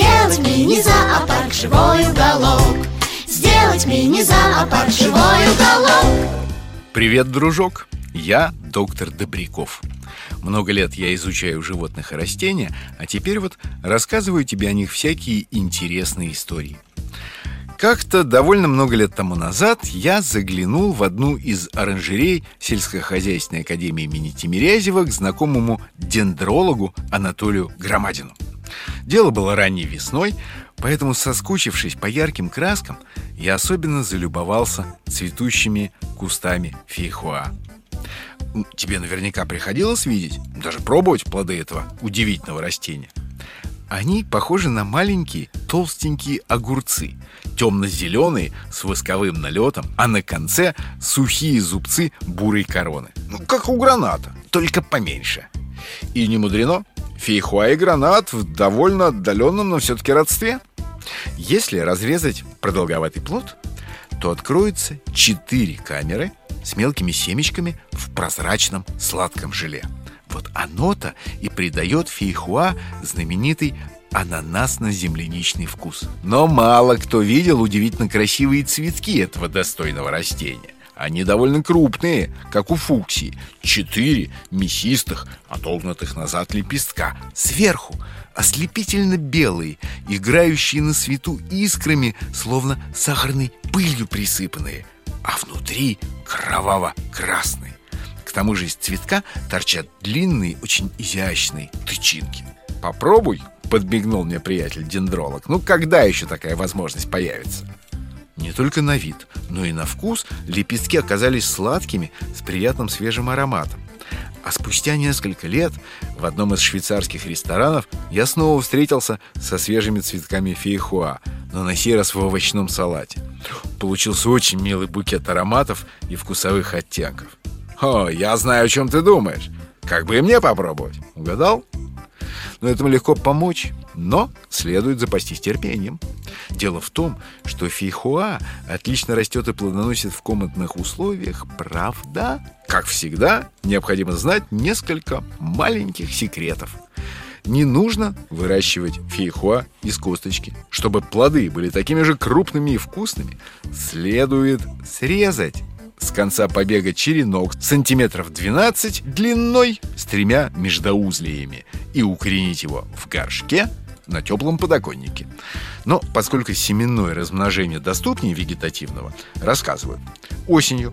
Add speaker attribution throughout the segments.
Speaker 1: Сделать мини-зоопарк живой уголок Сделать мини-зоопарк живой уголок
Speaker 2: Привет, дружок! Я доктор Добряков. Много лет я изучаю животных и растения, а теперь вот рассказываю тебе о них всякие интересные истории. Как-то довольно много лет тому назад я заглянул в одну из оранжерей сельскохозяйственной академии имени Тимирязева к знакомому дендрологу Анатолию Громадину. Дело было ранней весной, поэтому, соскучившись по ярким краскам, я особенно залюбовался цветущими кустами фейхоа. М, Тебе наверняка приходилось видеть, даже пробовать плоды этого удивительного растения. Они похожи на маленькие толстенькие огурцы, темно-зеленые с восковым налетом, а на конце сухие зубцы бурой короны. Ну, как у граната, только поменьше. И не мудрено, фейхуа и гранат в довольно отдаленном, но все-таки родстве. Если разрезать продолговатый плод, то откроются четыре камеры с мелкими семечками в прозрачном сладком желе. Вот оно-то и придает фейхуа знаменитый ананасно-земляничный вкус. Но мало кто видел удивительно красивые цветки этого достойного растения. Они довольно крупные, как у фуксии. Четыре мясистых, отогнутых назад лепестка. Сверху ослепительно белые, играющие на свету искрами, словно сахарной пылью присыпанные. А внутри кроваво-красные. К тому же из цветка торчат длинные, очень изящные тычинки. Попробуй, подмигнул мне приятель дендролог. Ну, когда еще такая возможность появится? Не только на вид, но и на вкус лепестки оказались сладкими с приятным свежим ароматом. А спустя несколько лет в одном из швейцарских ресторанов я снова встретился со свежими цветками фейхуа, но на сей раз в овощном салате. Получился очень милый букет ароматов и вкусовых оттенков. О, я знаю, о чем ты думаешь. Как бы и мне попробовать. Угадал? Но этому легко помочь, но следует запастись терпением. Дело в том, что фейхоа отлично растет и плодоносит в комнатных условиях, правда? Как всегда, необходимо знать несколько маленьких секретов. Не нужно выращивать фейхоа из косточки. Чтобы плоды были такими же крупными и вкусными, следует срезать с конца побега черенок сантиметров 12 длиной с тремя междоузлиями и укоренить его в горшке на теплом подоконнике. Но поскольку семенное размножение доступнее вегетативного, рассказываю. Осенью,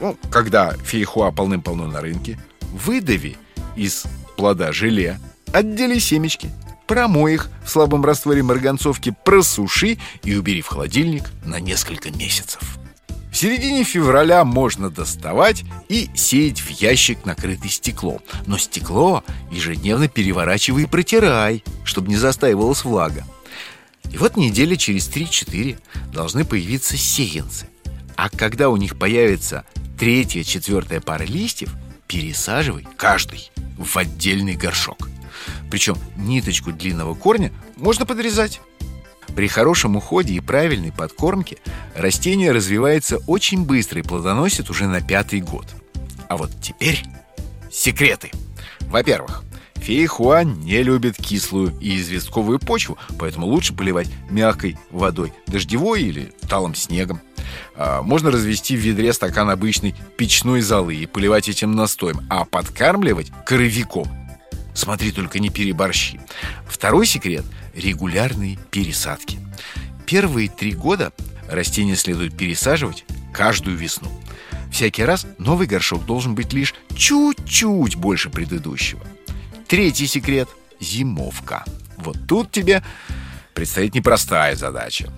Speaker 2: ну, когда фейхуа полным-полно на рынке, выдави из плода желе, отдели семечки, промой их в слабом растворе марганцовки, просуши и убери в холодильник на несколько месяцев. В середине февраля можно доставать и сеять в ящик, накрытый стеклом. Но стекло ежедневно переворачивай и протирай, чтобы не застаивалась влага. И вот недели через 3-4 должны появиться сеянцы. А когда у них появится третья, четвертая пара листьев, пересаживай каждый в отдельный горшок. Причем ниточку длинного корня можно подрезать. При хорошем уходе и правильной подкормке растение развивается очень быстро и плодоносит уже на пятый год. А вот теперь секреты. Во-первых, фейхуа не любит кислую и известковую почву, поэтому лучше поливать мягкой водой, дождевой или талым снегом. А, можно развести в ведре стакан обычной печной золы и поливать этим настоем, а подкармливать коровиком. Смотри, только не переборщи. Второй секрет – регулярные пересадки. Первые три года растения следует пересаживать каждую весну. Всякий раз новый горшок должен быть лишь чуть-чуть больше предыдущего. Третий секрет – зимовка. Вот тут тебе предстоит непростая задача.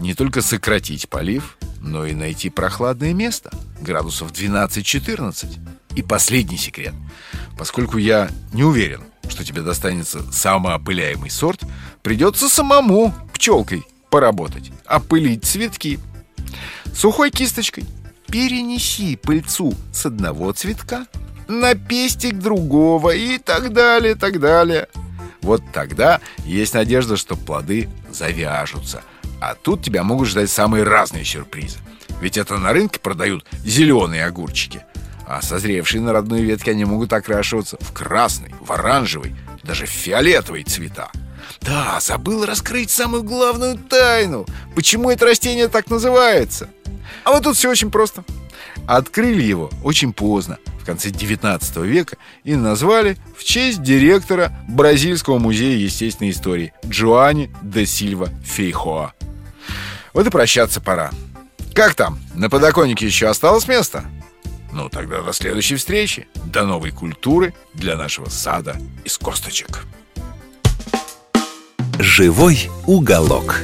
Speaker 2: Не только сократить полив, но и найти прохладное место, градусов 12-14. И последний секрет. Поскольку я не уверен, что тебе достанется самоопыляемый сорт, придется самому пчелкой поработать, опылить цветки. Сухой кисточкой перенеси пыльцу с одного цветка на пестик другого и так далее, так далее. Вот тогда есть надежда, что плоды завяжутся. А тут тебя могут ждать самые разные сюрпризы. Ведь это на рынке продают зеленые огурчики. А созревшие на родной ветке они могут окрашиваться в красный, в оранжевый, даже в фиолетовый цвета. Да, забыл раскрыть самую главную тайну. Почему это растение так называется? А вот тут все очень просто. Открыли его очень поздно, в конце 19 века, и назвали в честь директора Бразильского музея естественной истории Джоани де Сильва Фейхоа. Вот и прощаться пора. Как там? На подоконнике еще осталось место? Ну, тогда до следующей встречи. До новой культуры для нашего сада из косточек.
Speaker 3: «Живой уголок».